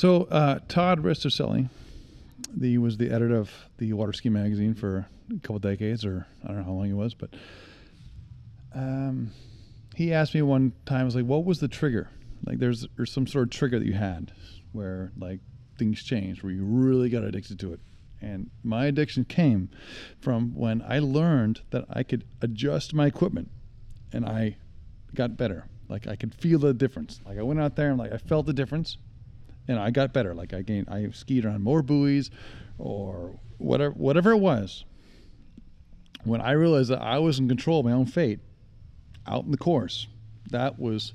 So uh, Todd Ristorcelli, he was the editor of the Water Ski magazine for a couple decades, or I don't know how long he was, but um, he asked me one time, I was like, "What was the trigger? Like, there's there's some sort of trigger that you had where like things changed, where you really got addicted to it." And my addiction came from when I learned that I could adjust my equipment, and I got better. Like I could feel the difference. Like I went out there and like I felt the difference, and I got better. Like I gained, I skied on more buoys, or whatever, whatever it was. When I realized that I was in control of my own fate, out in the course, that was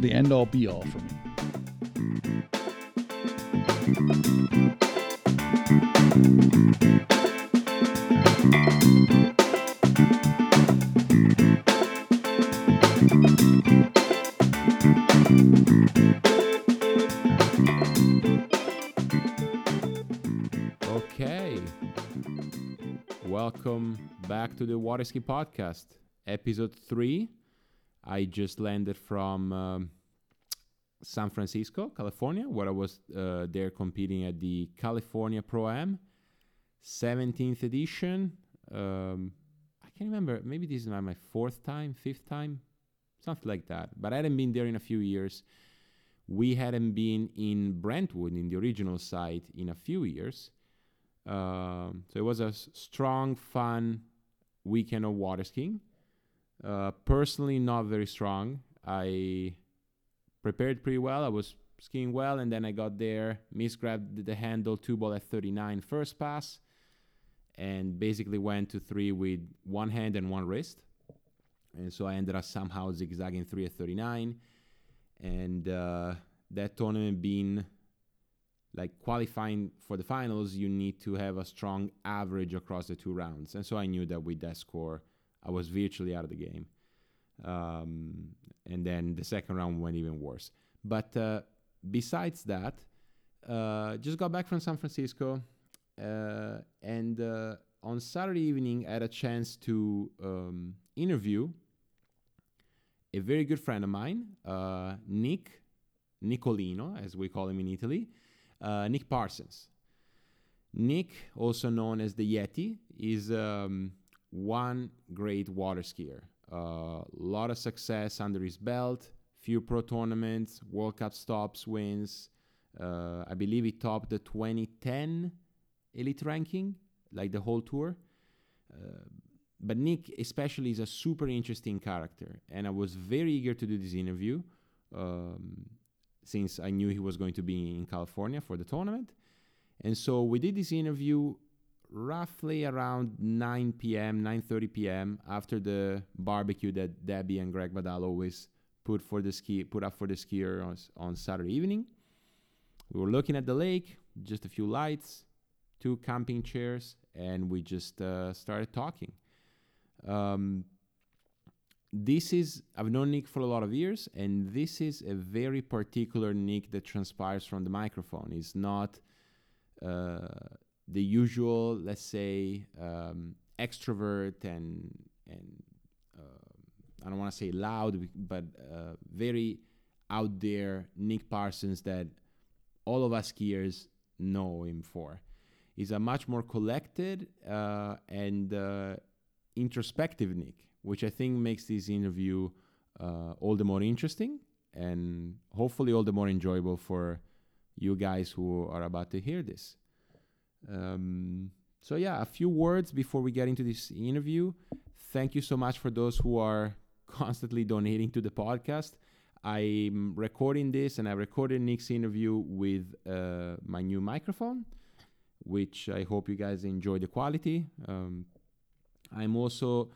the end all be all for me. Welcome back to the Water Ski Podcast, episode three. I just landed from um, San Francisco, California, where I was uh, there competing at the California Pro Am, 17th edition. Um, I can't remember. Maybe this is my fourth time, fifth time, something like that. But I hadn't been there in a few years. We hadn't been in Brentwood, in the original site, in a few years. Um, so it was a s- strong, fun weekend of water skiing. Uh, personally, not very strong. I prepared pretty well. I was skiing well, and then I got there, misgrabbed the handle two ball at 39 first pass, and basically went to three with one hand and one wrist. And so I ended up somehow zigzagging three at 39. And uh, that tournament being like qualifying for the finals, you need to have a strong average across the two rounds. And so I knew that with that score, I was virtually out of the game. Um, and then the second round went even worse. But uh, besides that, uh, just got back from San Francisco, uh, and uh, on Saturday evening, I had a chance to um, interview a very good friend of mine, uh, Nick Nicolino, as we call him in Italy, uh, Nick Parsons. Nick, also known as the Yeti, is um, one great water skier. A uh, lot of success under his belt, few pro tournaments, World Cup stops, wins. Uh, I believe he topped the 2010 elite ranking, like the whole tour. Uh, but Nick, especially, is a super interesting character, and I was very eager to do this interview um, since I knew he was going to be in California for the tournament. And so we did this interview roughly around 9 p.m., 9:30 p.m. after the barbecue that Debbie and Greg Badal always put for the ski put up for the skier on, on Saturday evening. We were looking at the lake, just a few lights, two camping chairs, and we just uh, started talking. Um, this is I've known Nick for a lot of years, and this is a very particular Nick that transpires from the microphone. It's not uh, the usual, let's say, um, extrovert and and uh, I don't want to say loud, but uh, very out there Nick Parsons that all of us skiers know him for. He's a much more collected uh, and uh, introspective Nick, which I think makes this interview uh, all the more interesting and hopefully all the more enjoyable for you guys who are about to hear this. Um, so, yeah, a few words before we get into this interview. Thank you so much for those who are constantly donating to the podcast. I'm recording this and I recorded Nick's interview with uh, my new microphone, which I hope you guys enjoy the quality. Um, I'm also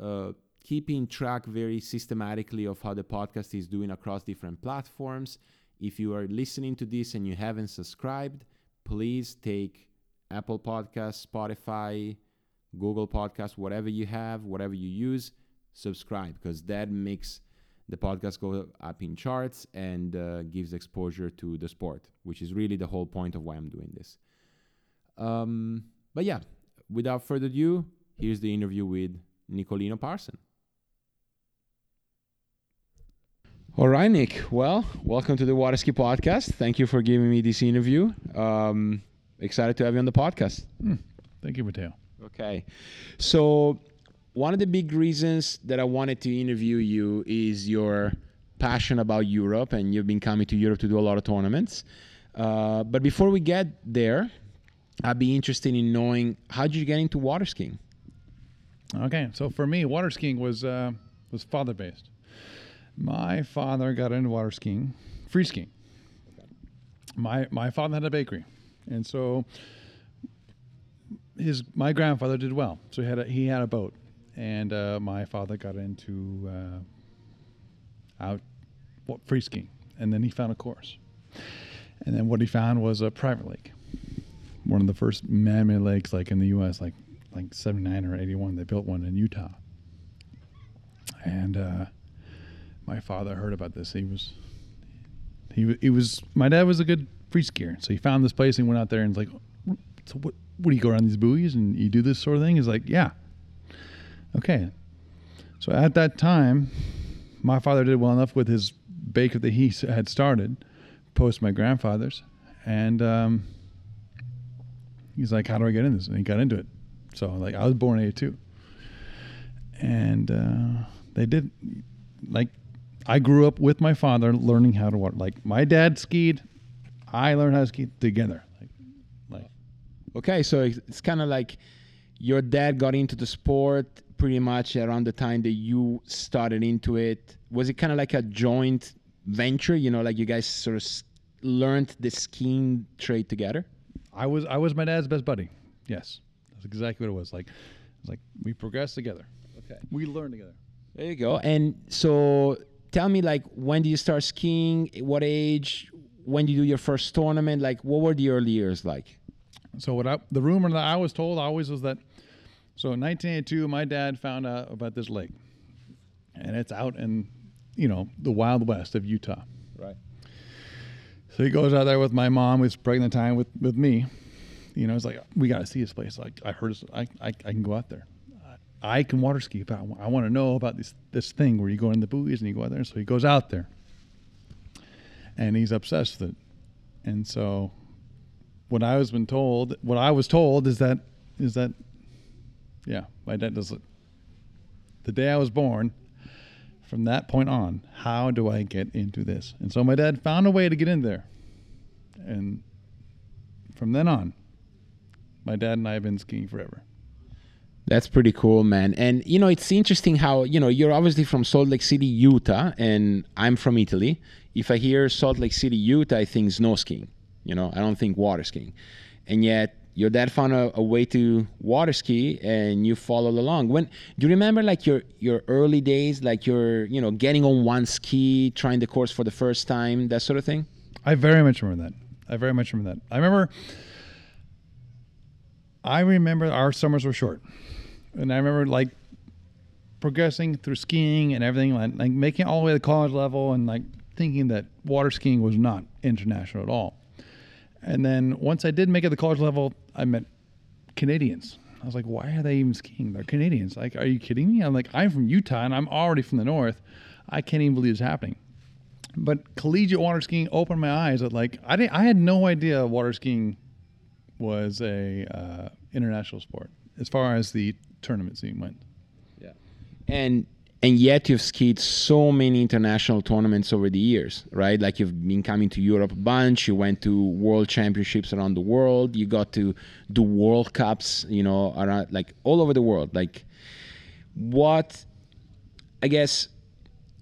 uh, keeping track very systematically of how the podcast is doing across different platforms. If you are listening to this and you haven't subscribed, please take Apple Podcasts, Spotify, Google Podcasts, whatever you have, whatever you use, subscribe because that makes the podcast go up in charts and uh, gives exposure to the sport, which is really the whole point of why I'm doing this. Um, but yeah, without further ado, here's the interview with Nicolino Parson. All right, Nick. Well, welcome to the Waterski Podcast. Thank you for giving me this interview. Um, excited to have you on the podcast. Mm, thank you, Matteo. Okay. So, one of the big reasons that I wanted to interview you is your passion about Europe, and you've been coming to Europe to do a lot of tournaments. Uh, but before we get there, I'd be interested in knowing how did you get into water skiing? Okay, so for me, water skiing was uh, was father based. My father got into water skiing, free skiing. My my father had a bakery, and so his my grandfather did well. So he had a, he had a boat, and uh, my father got into uh, out what, free skiing, and then he found a course, and then what he found was a private lake, one of the first man-made lakes like in the U.S. like like 79 or 81 they built one in utah. And uh, my father heard about this. He was he, he was my dad was a good free skier. So he found this place and went out there and was like so what what do you go around these buoys and you do this sort of thing? He's like yeah. Okay. So at that time my father did well enough with his baker that he had started post my grandfather's. And um, he's like how do i get in this? And he got into it so like I was born '82, and uh, they did like I grew up with my father learning how to walk. Like my dad skied, I learned how to ski together. Like, like okay, so it's kind of like your dad got into the sport pretty much around the time that you started into it. Was it kind of like a joint venture? You know, like you guys sort of learned the skiing trade together. I was I was my dad's best buddy. Yes. That's exactly what it was. Like, it's like we progress together. Okay. We learn together. There you go. And so, tell me, like, when do you start skiing? What age? When did you do your first tournament? Like, what were the early years like? So, what I, the rumor that I was told always was that, so in 1982, my dad found out about this lake, and it's out in, you know, the Wild West of Utah. Right. So he goes out there with my mom, who's pregnant time with with me, you know, it's like we got to see this place. Like I heard, I, I, I can go out there. Uh, I can water ski, but I, I want to know about this this thing where you go in the buoys and you go out there. So he goes out there, and he's obsessed with it. And so, what I was been told, what I was told is that is that, yeah, my dad does it. The day I was born, from that point on, how do I get into this? And so my dad found a way to get in there, and from then on, my dad and I have been skiing forever. That's pretty cool, man. And you know, it's interesting how you know you're obviously from Salt Lake City, Utah, and I'm from Italy. If I hear Salt Lake City, Utah, I think snow skiing. You know, I don't think water skiing. And yet, your dad found a, a way to water ski, and you followed along. When do you remember like your your early days, like you're you know getting on one ski, trying the course for the first time, that sort of thing? I very much remember that. I very much remember that. I remember I remember our summers were short, and I remember like progressing through skiing and everything, like, like making it all the way to the college level, and like thinking that water skiing was not international at all. And then once I did make it to the college level, I met Canadians. I was like, why are they even skiing? They're Canadians. Like, are you kidding me? I'm like, I'm from Utah and I'm already from the north. I can't even believe it's happening. But collegiate water skiing opened my eyes that like I didn't I had no idea water skiing was a uh, international sport as far as the tournament scene went. Yeah, and and yet you've skied so many international tournaments over the years, right? Like you've been coming to Europe a bunch. You went to World Championships around the world. You got to do World Cups, you know, around like all over the world. Like, what? I guess,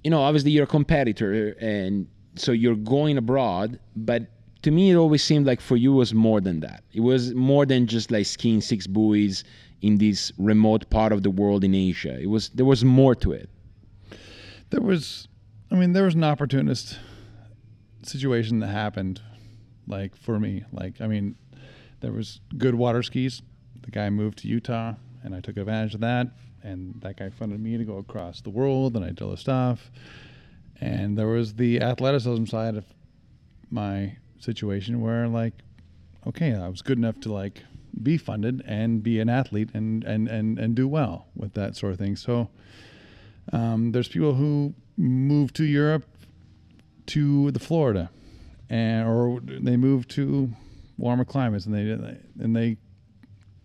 you know, obviously you're a competitor, and so you're going abroad, but to me, it always seemed like for you was more than that. It was more than just like skiing six buoys in this remote part of the world in Asia. It was there was more to it. There was, I mean, there was an opportunist situation that happened, like for me. Like, I mean, there was good water skis. The guy moved to Utah, and I took advantage of that. And that guy funded me to go across the world, and I did all the stuff. And there was the athleticism side of my situation where like okay i was good enough to like be funded and be an athlete and and and, and do well with that sort of thing so um, there's people who move to europe to the Florida, and or they move to warmer climates, and they and they.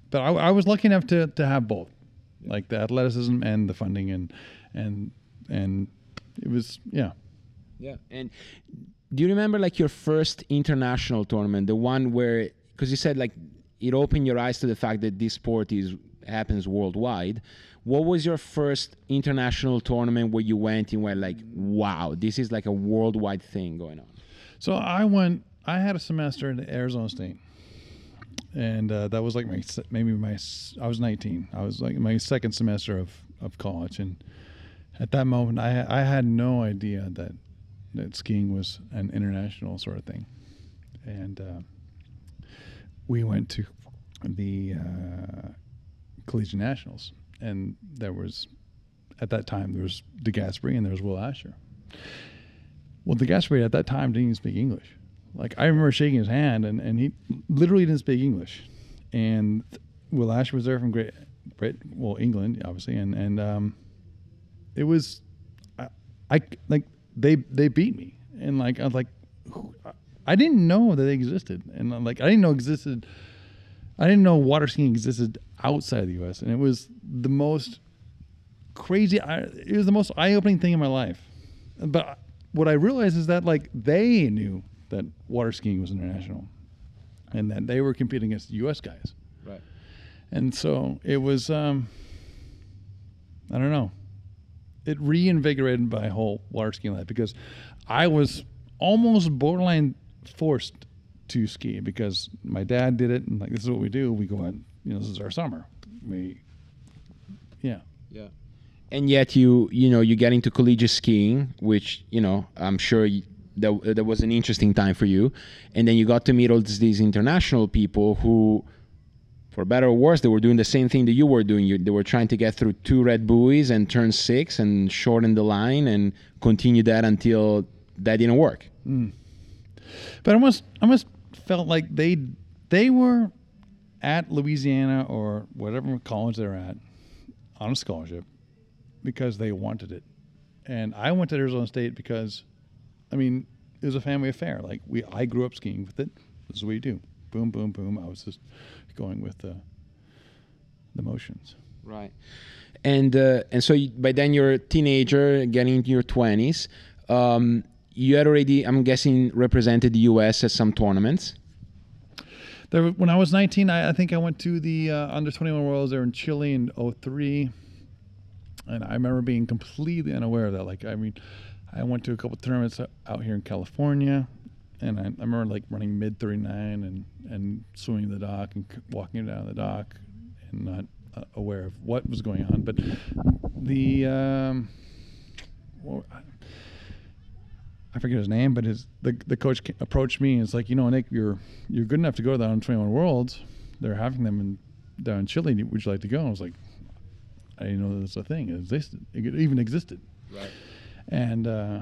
But I, I was lucky enough to to have both, like the athleticism and the funding, and and and it was yeah. Yeah, and do you remember like your first international tournament, the one where because you said like it opened your eyes to the fact that this sport is happens worldwide. What was your first international tournament where you went and were like, wow, this is like a worldwide thing going on? So I went. I had a semester at Arizona State, and uh, that was like my maybe my. I was 19. I was like my second semester of of college, and at that moment, I I had no idea that that skiing was an international sort of thing, and uh, we went to the uh, collegiate nationals, and there was at that time there was DeGasperi and there was Will Asher. Well, DeGasperi at that time didn't even speak English. Like I remember shaking his hand, and, and he literally didn't speak English. And Will Asher was there from Great, well England, obviously, and and um, it was, I, I like they they beat me, and like I was like, I didn't know that they existed, and I'm like I didn't know existed. I didn't know water skiing existed outside the U.S. and it was the most crazy. It was the most eye-opening thing in my life. But what I realized is that like they knew that water skiing was international, and that they were competing against U.S. guys. Right. And so it was. Um, I don't know. It reinvigorated my whole water skiing life because I was almost borderline forced to ski because my dad did it and like this is what we do. We go out you know, this is our summer. We, yeah. Yeah. And yet you, you know, you get into collegiate skiing, which, you know, I'm sure you, that, that was an interesting time for you. And then you got to meet all these international people who, for better or worse, they were doing the same thing that you were doing. You, they were trying to get through two red buoys and turn six and shorten the line and continue that until that didn't work. Mm. But I almost, I almost felt like they, they were at Louisiana or whatever college they're at on a scholarship because they wanted it. And I went to Arizona State because, I mean, it was a family affair. Like we, I grew up skiing with it. This is what you do. Boom, boom, boom. I was just going with the the motions. Right. And uh, and so you, by then you're a teenager, getting into your twenties. Um, you had already, I'm guessing, represented the U.S. at some tournaments there, when I was 19, I, I think I went to the uh, under 21 Worlds there in Chile in 03. And I remember being completely unaware of that. Like, I mean, I went to a couple tournaments out here in California, and I, I remember like running mid 39 and, and swimming the dock and walking down the dock and not uh, aware of what was going on. But the, um, well, I forget his name, but his the the coach approached me and it's like, you know, Nick, you're you're good enough to go to the under 21 Worlds. They're having them in down in Chile. Would you like to go? And I was like, I didn't know this was a thing. It existed. It even existed. Right. And uh,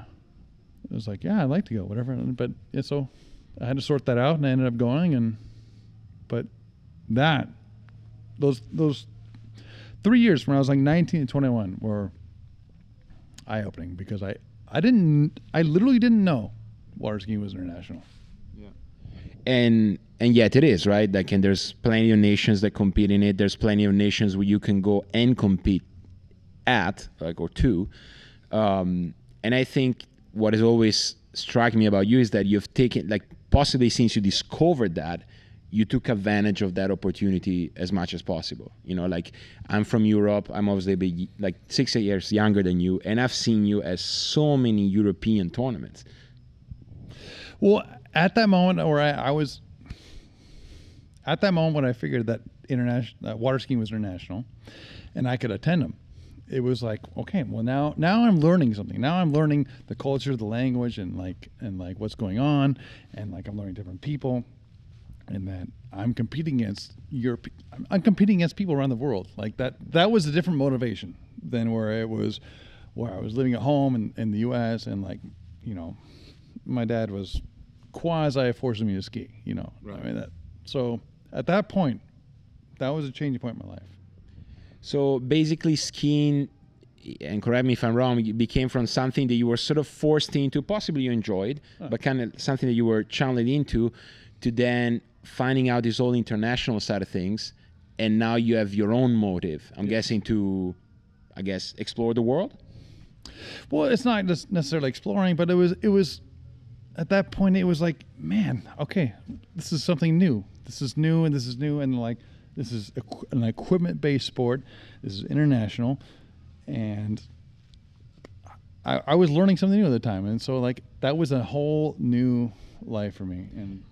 I was like, yeah, I'd like to go, whatever. But yeah, so I had to sort that out, and I ended up going. And but that those those three years when I was like 19 and 21 were eye opening because I I didn't. I literally didn't know water skiing was international. Yeah. And and yet it is right. Like, and there's plenty of nations that compete in it. There's plenty of nations where you can go and compete at, like, or two. Um, and I think what has always struck me about you is that you've taken, like, possibly since you discovered that, you took advantage of that opportunity as much as possible. You know, like I'm from Europe. I'm obviously big, like six eight years younger than you, and I've seen you at so many European tournaments. Well, at that moment where I, I was, at that moment when I figured that international that water skiing was international, and I could attend them, it was like okay, well now now I'm learning something. Now I'm learning the culture, the language, and like and like what's going on, and like I'm learning different people and that I'm competing against Europe. I'm competing against people around the world. Like that. That was a different motivation than where it was, where I was living at home in, in the U.S. and like, you know, my dad was quasi forcing me to ski. You know, right. I mean that. So at that point, that was a changing point in my life. So basically, skiing and correct me if I'm wrong, became from something that you were sort of forced into, possibly you enjoyed, but kind of something that you were channeled into, to then finding out this whole international side of things, and now you have your own motive. I'm guessing to, I guess, explore the world. Well, it's not just necessarily exploring, but it was it was at that point it was like, man, okay, this is something new. This is new, and this is new, and like this is an equipment based sport. This is international, and I, I was learning something new at the time, and so like that was a whole new life for me. And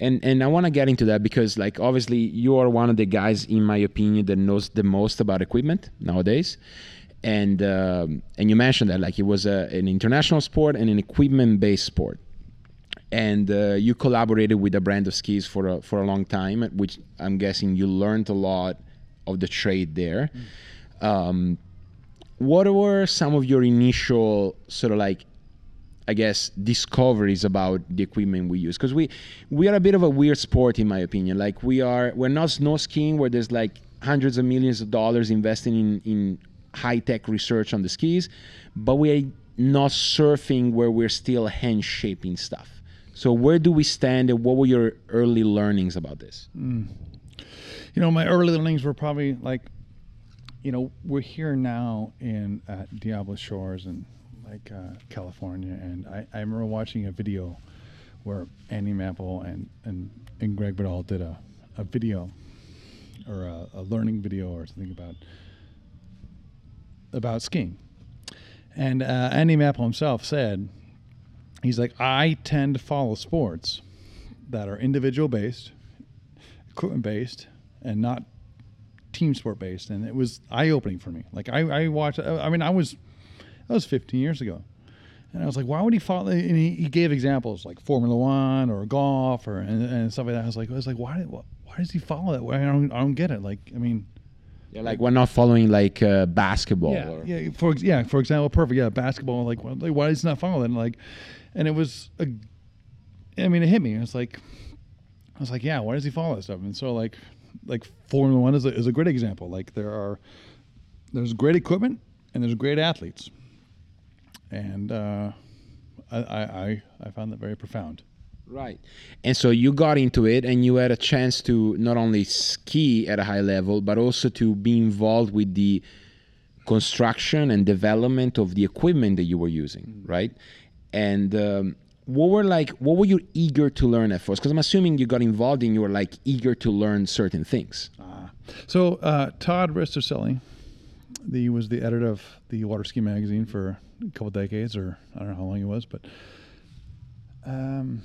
and and I want to get into that because like obviously you are one of the guys in my opinion that knows the most about equipment nowadays and um, and you mentioned that like it was a, an international sport and an equipment based sport and uh, you collaborated with a brand of skis for a, for a long time which I'm guessing you learned a lot of the trade there mm. um, what were some of your initial sort of like I guess discoveries about the equipment we use because we we are a bit of a weird sport in my opinion. Like we are we're not snow skiing where there's like hundreds of millions of dollars investing in in high tech research on the skis, but we are not surfing where we're still hand shaping stuff. So where do we stand and what were your early learnings about this? Mm. You know, my early learnings were probably like, you know, we're here now in Diablo Shores and like uh, California, and I, I remember watching a video where Andy Mapple and, and, and Greg Biddle did a, a video or a, a learning video or something about about skiing. And uh, Andy Mapple himself said, he's like, I tend to follow sports that are individual based, equipment based, and not team sport based. And it was eye opening for me. Like I, I watched, I mean, I was that was 15 years ago. And I was like, why would he follow? And he, he gave examples like Formula One or golf or and, and, stuff like that. I was like, I was like, why, why does he follow that? I don't, I don't get it. Like, I mean, yeah, like we're not following like uh, basketball. Yeah, or. yeah. For yeah, for example, perfect. Yeah, basketball. Like, like why does he not follow that? And like, and it was a, I mean, it hit me. It was like, I was like, yeah, why does he follow that stuff? And so like, like Formula One is a, is a great example. Like there are, there's great equipment and there's great athletes and uh, I, I I found that very profound. Right. And so you got into it and you had a chance to not only ski at a high level, but also to be involved with the construction and development of the equipment that you were using, mm-hmm. right? And um, what were like, what were you eager to learn at first? Because I'm assuming you got involved and you were like eager to learn certain things. Uh, so uh, Todd Ristorcelli, he was the editor of the Water Ski magazine for a couple decades, or I don't know how long it was, but um,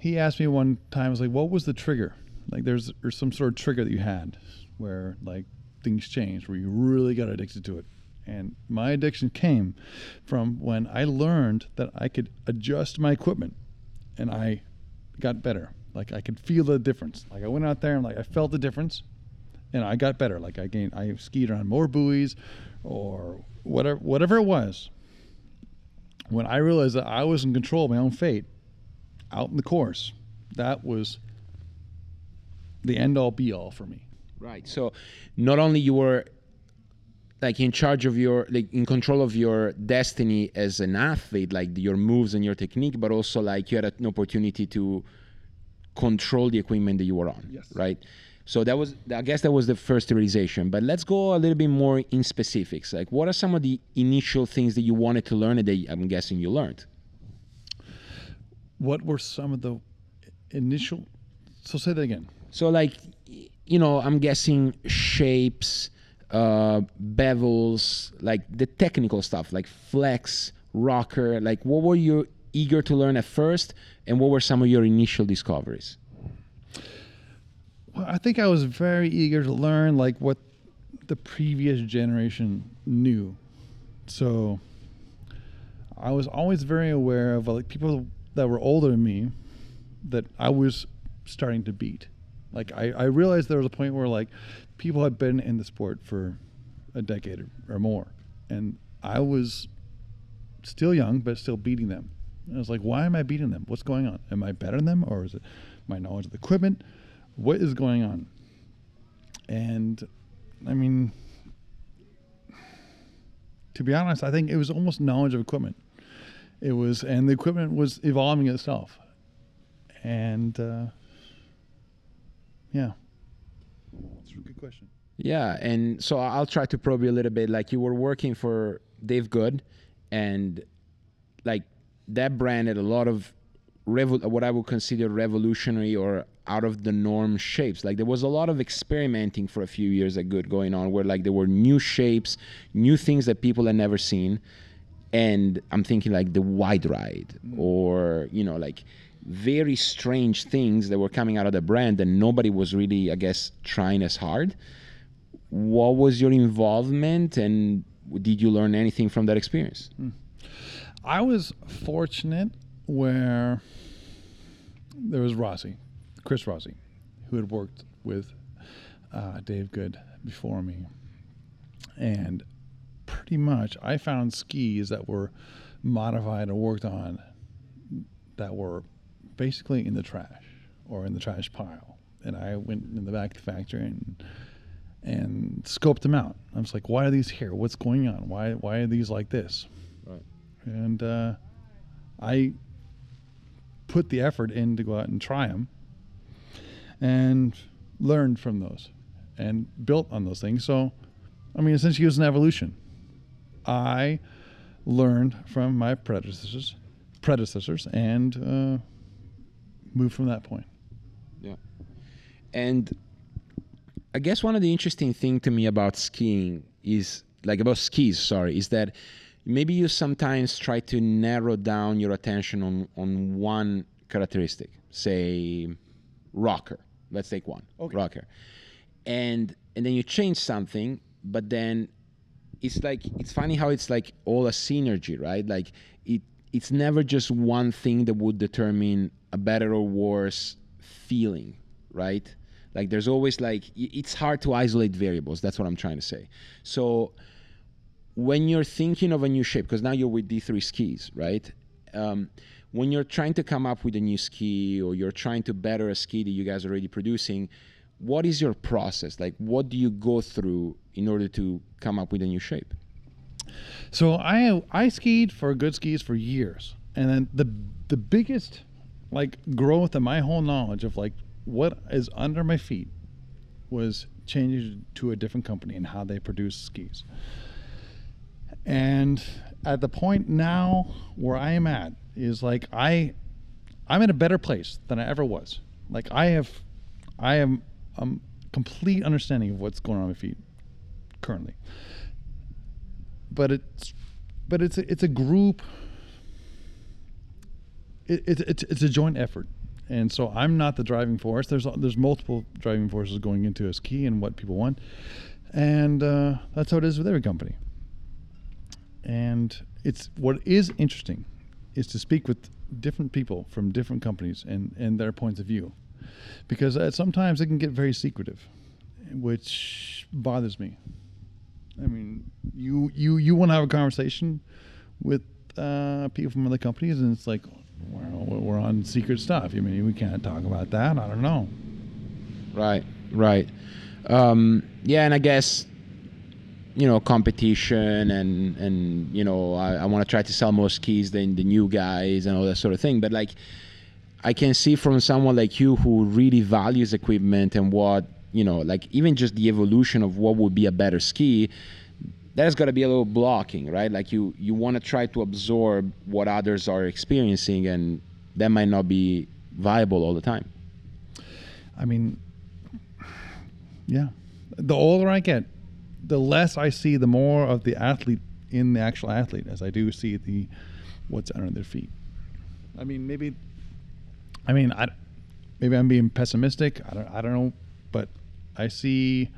he asked me one time, I was like, "What was the trigger? Like, there's there's some sort of trigger that you had where like things changed, where you really got addicted to it." And my addiction came from when I learned that I could adjust my equipment, and I got better. Like I could feel the difference. Like I went out there and like I felt the difference, and I got better. Like I gained, I skied around more buoys, or whatever, whatever it was when I realized that I was in control of my own fate out in the course, that was the end all be all for me. Right. So not only you were like in charge of your like in control of your destiny as an athlete like your moves and your technique but also like you had an opportunity to control the equipment that you were on yes. right so that was, I guess, that was the first realization. But let's go a little bit more in specifics. Like, what are some of the initial things that you wanted to learn and that I'm guessing you learned? What were some of the initial? So say that again. So like, you know, I'm guessing shapes, uh, bevels, like the technical stuff, like flex, rocker. Like, what were you eager to learn at first, and what were some of your initial discoveries? Well, I think I was very eager to learn like what the previous generation knew. So I was always very aware of like people that were older than me that I was starting to beat. Like I, I realized there was a point where like people had been in the sport for a decade or, or more, and I was still young but still beating them. And I was like, why am I beating them? What's going on? Am I better than them, or is it my knowledge of the equipment? what is going on? And I mean, to be honest, I think it was almost knowledge of equipment. It was, and the equipment was evolving itself. And uh, yeah, it's a good question. Yeah, and so I'll try to probe you a little bit. Like you were working for Dave Good, and like that brand had a lot of revo- what I would consider revolutionary or out of the norm shapes. Like there was a lot of experimenting for a few years at Good going on, where like there were new shapes, new things that people had never seen, and I'm thinking like the wide ride mm-hmm. or you know like very strange things that were coming out of the brand and nobody was really, I guess, trying as hard. What was your involvement, and did you learn anything from that experience? I was fortunate where there was Rossi, Chris Rossi, who had worked with uh, Dave Good before me. And pretty much I found skis that were modified or worked on that were basically in the trash or in the trash pile. And I went in the back of the factory and and scoped them out. I was like, why are these here? What's going on? Why why are these like this? Right. And uh, I put the effort in to go out and try them and learned from those and built on those things. So, I mean, essentially, it was an evolution. I learned from my predecessors, predecessors, and uh, moved from that point. Yeah. And I guess one of the interesting thing to me about skiing is like about skis, sorry, is that maybe you sometimes try to narrow down your attention on on one characteristic, say rocker. Let's take one. Okay. Rocker. And and then you change something, but then it's like it's funny how it's like all a synergy, right? Like it it's never just one thing that would determine a better or worse feeling, right? Like there's always like it's hard to isolate variables. That's what I'm trying to say. So when you're thinking of a new shape, because now you're with D3 skis, right? Um, when you're trying to come up with a new ski or you're trying to better a ski that you guys are already producing, what is your process? Like, what do you go through in order to come up with a new shape? So I I skied for good skis for years, and then the the biggest like growth in my whole knowledge of like what is under my feet was changing to a different company and how they produce skis. And at the point now where I am at is like I I'm in a better place than I ever was. Like I have I am um complete understanding of what's going on with my feet currently but it's but it's a, it's a group. It, it, it's it's a joint effort. And so I'm not the driving force. There's there's multiple driving forces going into a key and what people want. And uh, that's how it is with every company. And it's what is interesting is to speak with different people from different companies and and their points of view. Because uh, sometimes it can get very secretive which bothers me I mean, you you you want to have a conversation with uh, people from other companies, and it's like, well, we're on secret stuff. I mean, we can't talk about that. I don't know. Right, right. Um, yeah, and I guess you know competition and and you know I, I want to try to sell more skis than the new guys and all that sort of thing. But like I can see from someone like you who really values equipment and what you know, like even just the evolution of what would be a better ski. That's got to be a little blocking, right? Like you you want to try to absorb what others are experiencing, and that might not be viable all the time. I mean, yeah. The older I get, the less I see, the more of the athlete in the actual athlete, as I do see the what's under their feet. I mean, maybe. I mean, I maybe I'm being pessimistic. I don't. I don't know, but I see.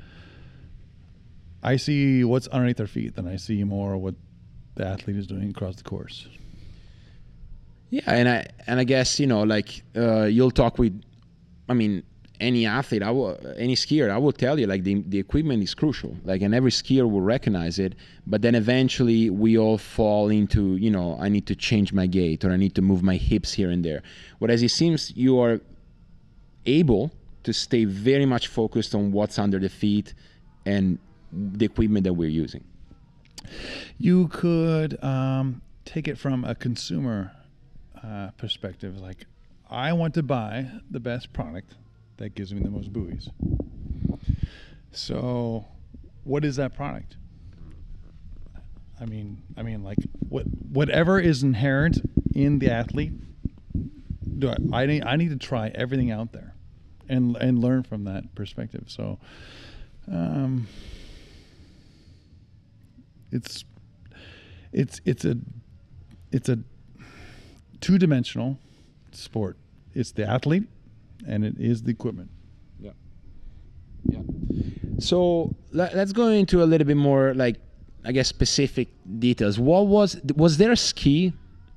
I see what's underneath their feet than I see more what the athlete is doing across the course. Yeah, and I and I guess you know, like uh, you'll talk with, I mean, any athlete, I will, any skier, I will tell you, like the the equipment is crucial. Like, and every skier will recognize it. But then eventually, we all fall into, you know, I need to change my gait or I need to move my hips here and there. Whereas it seems you are able to stay very much focused on what's under the feet and the equipment that we're using. You could um, take it from a consumer uh, perspective. Like, I want to buy the best product that gives me the most buoys. So, what is that product? I mean, I mean, like what whatever is inherent in the athlete. Do I, I need I need to try everything out there, and and learn from that perspective. So, um, it's it's it's a it's a two dimensional sport. It's the athlete, and it is the equipment. Yeah. Yeah. So let, us go into a little bit more like I guess specific details. What was was there a ski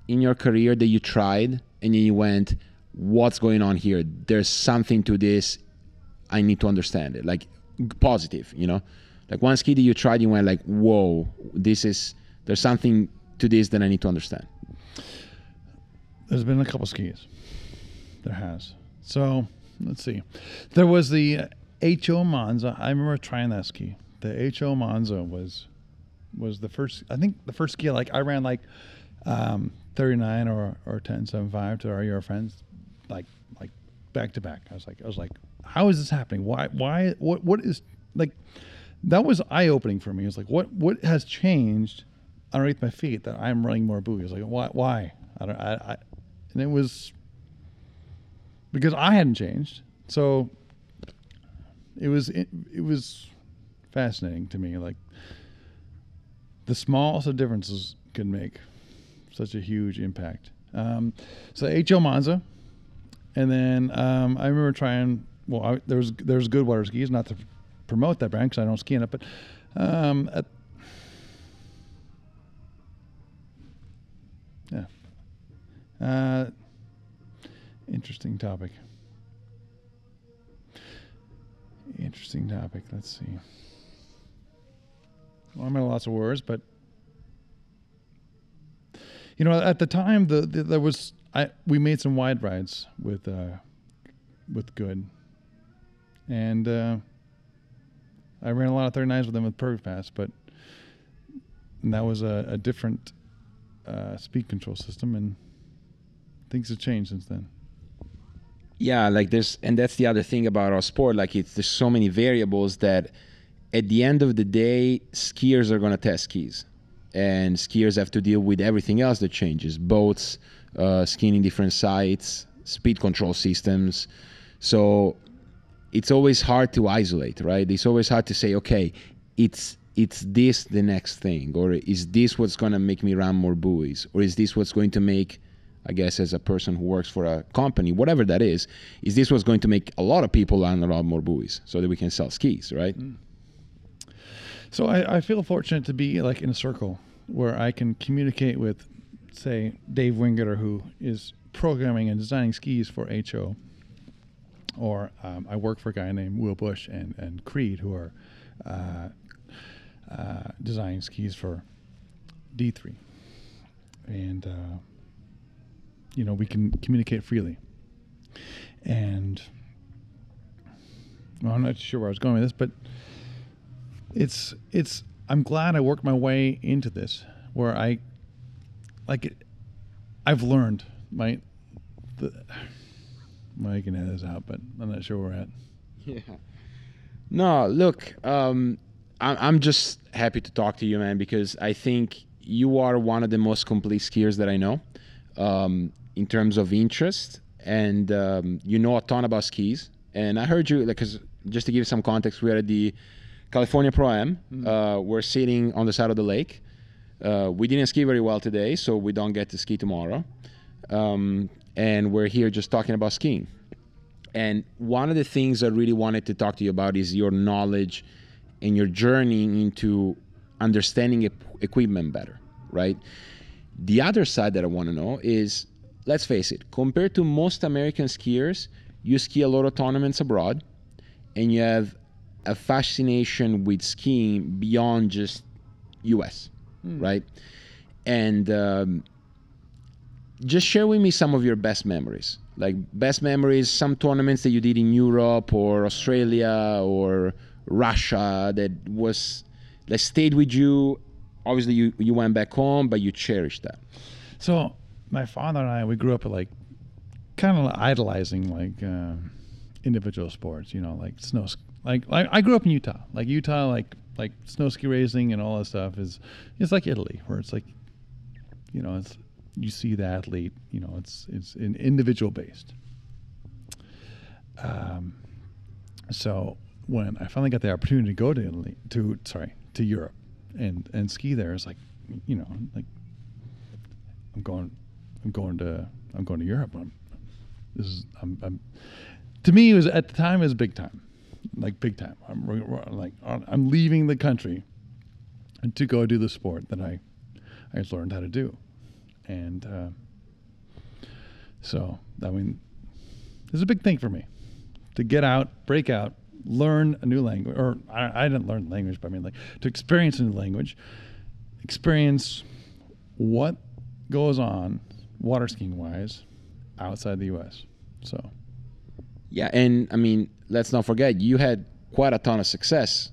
in your career that you tried and you went, "What's going on here? There's something to this. I need to understand it." Like positive, you know, like one ski that you tried, you went like, "Whoa, this is there's something to this that I need to understand." There's been a couple skis. There has. So let's see. There was the HO Monza. I remember trying that ski. The HO Monza was was the first. I think the first ski like I ran like um, 39 or or 10.75 to our friends, like like back to back. I was like I was like, how is this happening? Why why what what is like that was eye opening for me. It's like what what has changed underneath my feet that I'm running more buoys? Like why why I don't I, I and it was because I hadn't changed. So it was it, it was fascinating to me like the smallest of differences can make such a huge impact. Um, so HO Monza, and then um, I remember trying. Well, I, there's there's good water skis, not to promote that brand because I don't ski in it, but um, at, yeah. Uh, interesting topic. Interesting topic. Let's see. Well, I'm at lots of words, but you know, at the time, the, the there was I we made some wide rides with uh, with Good, and uh, I ran a lot of 39s with them with Perfect Pass, but that was a, a different uh, speed control system, and things have changed since then. Yeah like there's and that's the other thing about our sport like it's there's so many variables that at the end of the day skiers are to test skis. And skiers have to deal with everything else that changes boats uh, in different sites speed control systems so it's always hard to isolate right it's always hard to say okay it's it's this the next thing or is this what's going to make me run more buoys or is this what's going to make I guess, as a person who works for a company, whatever that is, is this what's going to make a lot of people learn a lot more buoys so that we can sell skis, right? Mm. So I, I feel fortunate to be like in a circle where I can communicate with, say, Dave Wingeter, who is programming and designing skis for HO, or um, I work for a guy named Will Bush and, and Creed, who are uh, uh, designing skis for D3. And uh, you know we can communicate freely. And well, I'm not sure where I was going with this, but it's it's I'm glad I worked my way into this where I like I've learned my the I can edit this out, but I'm not sure where we're at. Yeah. No, look, um, I'm I'm just happy to talk to you, man, because I think you are one of the most complete skiers that I know. Um, in terms of interest, and um, you know a ton about skis. And I heard you, like, cause just to give you some context, we are at the California Pro Am. Mm. Uh, we're sitting on the side of the lake. Uh, we didn't ski very well today, so we don't get to ski tomorrow. Um, and we're here just talking about skiing. And one of the things I really wanted to talk to you about is your knowledge and your journey into understanding equipment better, right? The other side that I want to know is let's face it, compared to most American skiers, you ski a lot of tournaments abroad and you have a fascination with skiing beyond just US, mm. right? And um, just share with me some of your best memories. Like best memories, some tournaments that you did in Europe or Australia or Russia that was that stayed with you obviously you you went back home, but you cherished that. So my father and I, we grew up like kind of idolizing like uh, individual sports. You know, like snow. Like, like I grew up in Utah. Like Utah, like like snow ski racing and all that stuff is it's like Italy, where it's like, you know, it's you see the athlete. You know, it's it's an individual based. Um, so when I finally got the opportunity to go to Italy, to sorry, to Europe, and and ski there, it's like, you know, like I'm going, I'm going to, I'm going to Europe. I'm, this is, I'm, I'm, to me, it was at the time it was big time, like big time. I'm like, I'm leaving the country to go do the sport that I, I just learned how to do, and uh, so I mean, it's a big thing for me to get out, break out, learn a new language, or I, I didn't learn language, but I mean, like to experience a new language, experience what goes on water skiing wise outside the U.S. So, yeah, and I mean, let's not forget you had quite a ton of success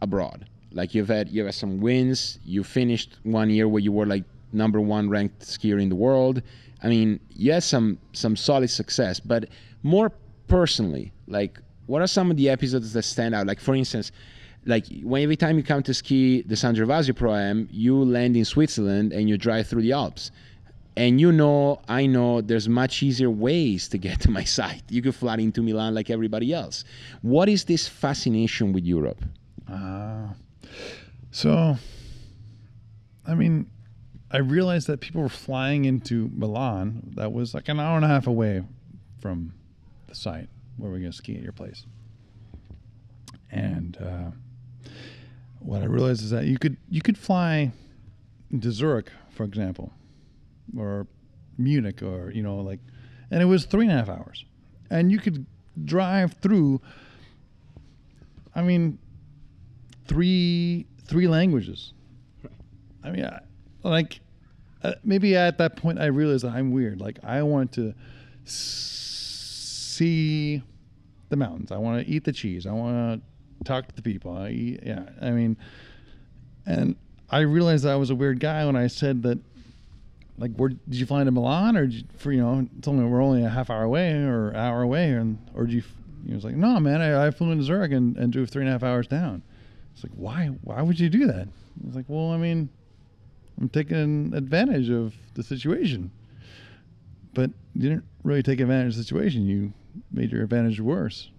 abroad. Like you've had you have some wins. You finished one year where you were like number one ranked skier in the world. I mean, you had some some solid success, but more personally, like what are some of the episodes that stand out? Like for instance, like when every time you come to ski the San Gervasio Pro Am, you land in Switzerland and you drive through the Alps. And you know, I know there's much easier ways to get to my site. You could fly into Milan like everybody else. What is this fascination with Europe? Uh, so, I mean, I realized that people were flying into Milan that was like an hour and a half away from the site where we're going to ski at your place. And uh, what I realized is that you could you could fly to Zurich, for example, or Munich, or you know, like, and it was three and a half hours, and you could drive through. I mean, three three languages. I mean, I, like, uh, maybe at that point I realized I'm weird. Like, I want to see the mountains. I want to eat the cheese. I want to talk to the people. I, yeah, I mean, and I realized I was a weird guy when I said that. Like, where did you fly to Milan, or you, for you know, told me we're only a half hour away or hour away, and or did you? He was like, no, man, I, I flew into Zurich and, and drove three and a half hours down. It's like, why? Why would you do that? I was like, well, I mean, I'm taking advantage of the situation. But you didn't really take advantage of the situation. You made your advantage worse.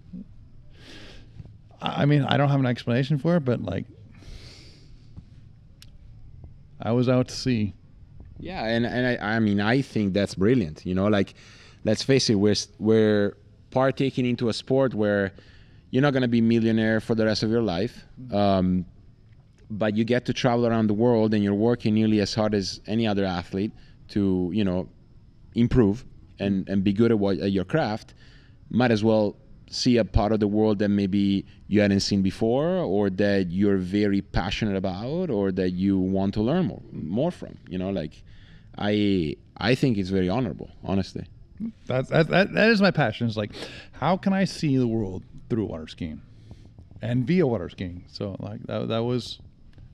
I mean, I don't have an explanation for it, but like, I was out to sea. Yeah, and and I, I mean, I think that's brilliant. You know, like, let's face it, we're we're partaking into a sport where you're not going to be millionaire for the rest of your life, um, but you get to travel around the world, and you're working nearly as hard as any other athlete to, you know, improve and and be good at what at your craft. Might as well see a part of the world that maybe you hadn't seen before or that you're very passionate about or that you want to learn more more from you know like i i think it's very honorable honestly. That's that, that, that is my passion It's like how can i see the world through water skiing and via water skiing so like that, that was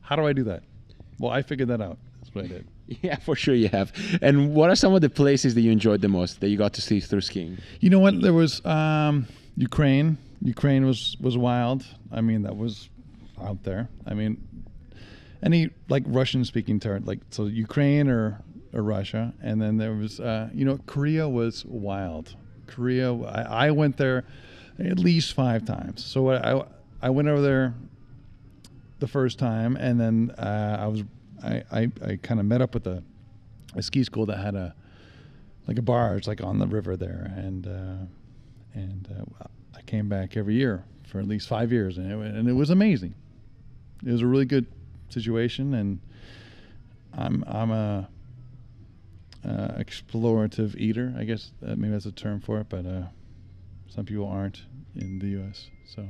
how do i do that? Well i figured that out. That's what i did. Yeah for sure you have. And what are some of the places that you enjoyed the most that you got to see through skiing? You know what? There was um Ukraine. Ukraine was was wild. I mean, that was out there. I mean, any like Russian speaking territory, like so Ukraine or or Russia, and then there was uh, you know Korea was wild. Korea, I, I went there at least five times. So I I went over there the first time, and then uh, I was I I, I kind of met up with a a ski school that had a like a barge like on the river there, and. Uh, and uh, I came back every year for at least five years, and it, and it was amazing. It was a really good situation, and I'm I'm a uh, explorative eater. I guess uh, maybe that's a term for it, but uh, some people aren't in the U.S. So,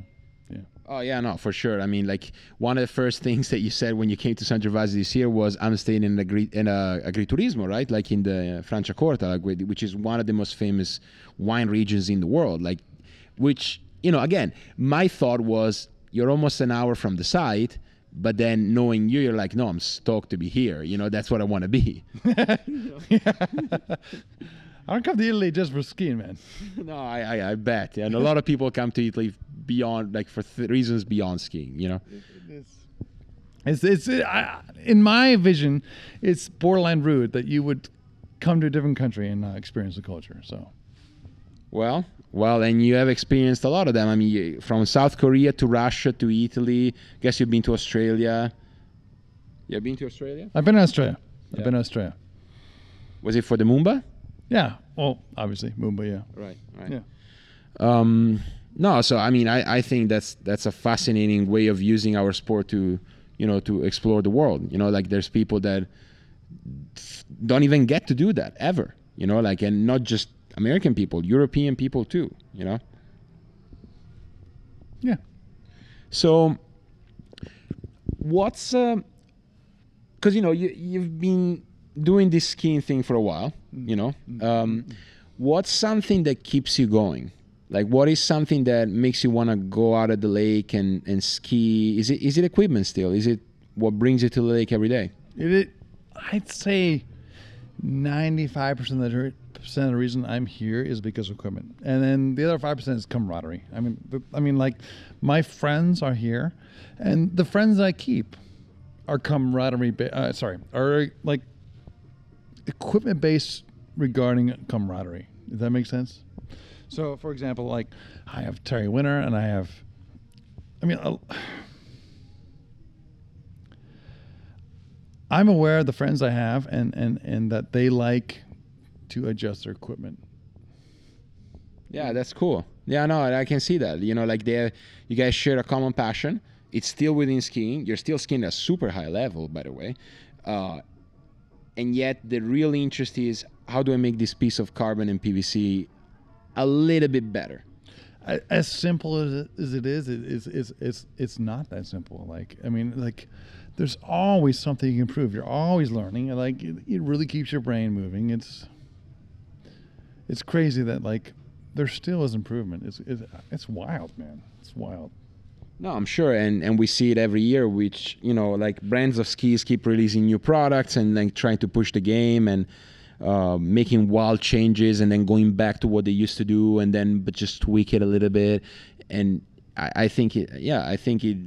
yeah. Oh yeah, no, for sure. I mean, like one of the first things that you said when you came to San Gervasio this year was I'm staying in agri- in a agriturismo, right? Like in the Franciacorta, like, which is one of the most famous wine regions in the world. Like, which you know, again, my thought was you're almost an hour from the site. But then knowing you, you're like, no, I'm stoked to be here. You know, that's what I want to be. I don't come to Italy just for skiing, man. no, I, I, I bet. And a lot of people come to Italy beyond, like, for th- reasons beyond skiing. You know. It's it's I, in my vision, it's borderline rude that you would come to a different country and uh, experience the culture. So. Well, well, and you have experienced a lot of them. I mean, from South Korea to Russia to Italy. I Guess you've been to Australia. You have been to Australia? I've been to Australia. I've been to Australia. Was it for the Moomba? Yeah. Well, obviously, Moomba. Yeah. Right, right. Yeah. Um, no, so I mean, I, I think that's that's a fascinating way of using our sport to, you know, to explore the world. You know, like there's people that don't even get to do that ever. You know, like and not just American people, European people too. You know. Yeah. So, what's uh, because you know you you've been doing this skiing thing for a while. Mm. You know, mm. um, what's something that keeps you going? Like, what is something that makes you want to go out at the lake and, and ski? Is it is it equipment still? Is it what brings you to the lake every day? It, it I'd say ninety-five percent of the percent of the reason I'm here is because of equipment, and then the other five percent is camaraderie. I mean, I mean, like my friends are here, and the friends I keep are camaraderie. Ba- uh, sorry, are like equipment based regarding camaraderie. Does that make sense? So, for example, like I have Terry Winter, and I have, I mean. I'm aware of the friends I have and, and, and that they like to adjust their equipment. Yeah, that's cool. Yeah, no, I can see that. You know, like they, you guys share a common passion. It's still within skiing. You're still skiing at a super high level, by the way. Uh, and yet, the real interest is how do I make this piece of carbon and PVC a little bit better? As simple as it, as it is, it is it's, it's it's not that simple. Like I mean, like there's always something you can improve. You're always learning. Like it, it really keeps your brain moving. It's it's crazy that like there still is improvement. It's it's, it's wild, man. It's wild. No, I'm sure, and and we see it every year. Which you know, like brands of skis keep releasing new products and like trying to push the game and uh, making wild changes, and then going back to what they used to do, and then but just tweak it a little bit. And I, I think it, yeah, I think it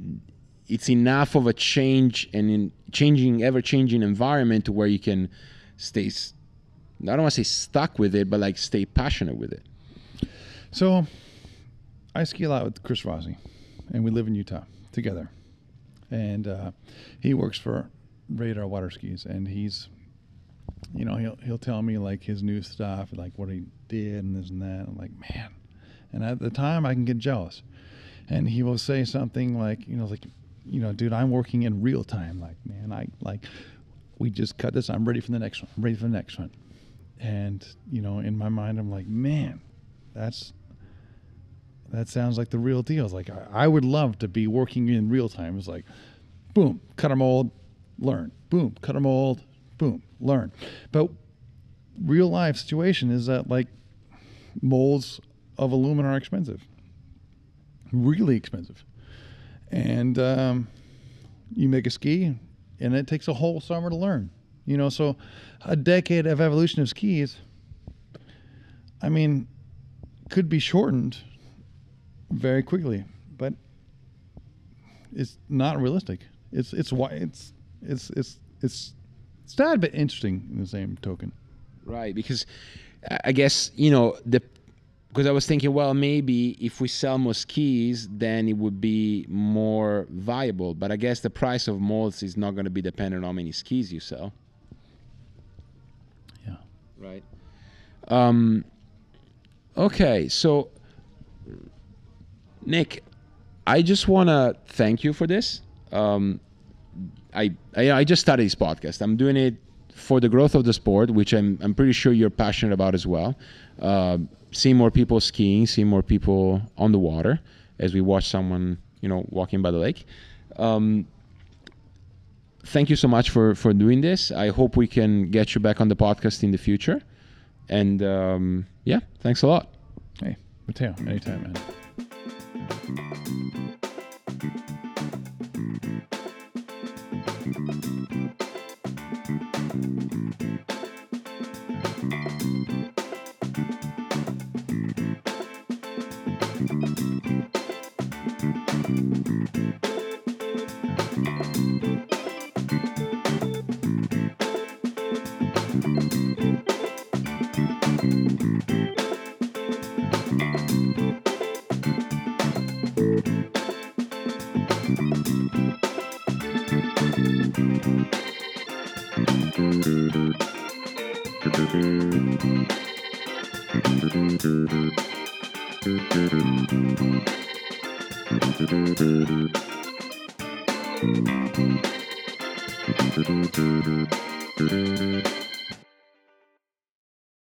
it's enough of a change and in changing, ever changing environment to where you can stay. I don't want to say stuck with it, but like stay passionate with it. So I ski a lot with Chris Rossi, and we live in Utah together. And uh, he works for Radar Water Skis, and he's, you know, he'll he'll tell me like his new stuff, like what he did and this and that. I'm like, man, and at the time I can get jealous, and he will say something like, you know, like, you know, dude, I'm working in real time. Like, man, I like, we just cut this. I'm ready for the next one. I'm ready for the next one. And you know, in my mind, I'm like, man, that's that sounds like the real deal. It's like I, I would love to be working in real time. It's like, boom, cut a mold, learn. Boom, cut a mold, boom, learn. But real life situation is that like molds of aluminum are expensive, really expensive, and um, you make a ski, and it takes a whole summer to learn. You know, so a decade of evolution of skis. I mean, could be shortened very quickly, but it's not realistic. It's it's why it's it's it's it's it's sad but interesting in the same token. Right, because I- I guess you know the because I was thinking, well, maybe if we sell more skis, then it would be more viable. But I guess the price of molds is not going to be dependent on how many skis you sell. Right. Um. Okay, so Nick, I just want to thank you for this. Um, I, I I just started this podcast. I'm doing it for the growth of the sport, which I'm I'm pretty sure you're passionate about as well. Uh, seeing more people skiing, seeing more people on the water as we watch someone you know walking by the lake. Um, thank you so much for for doing this. I hope we can get you back on the podcast in the future. And um, yeah, thanks a lot. Hey, Matteo, anytime, man.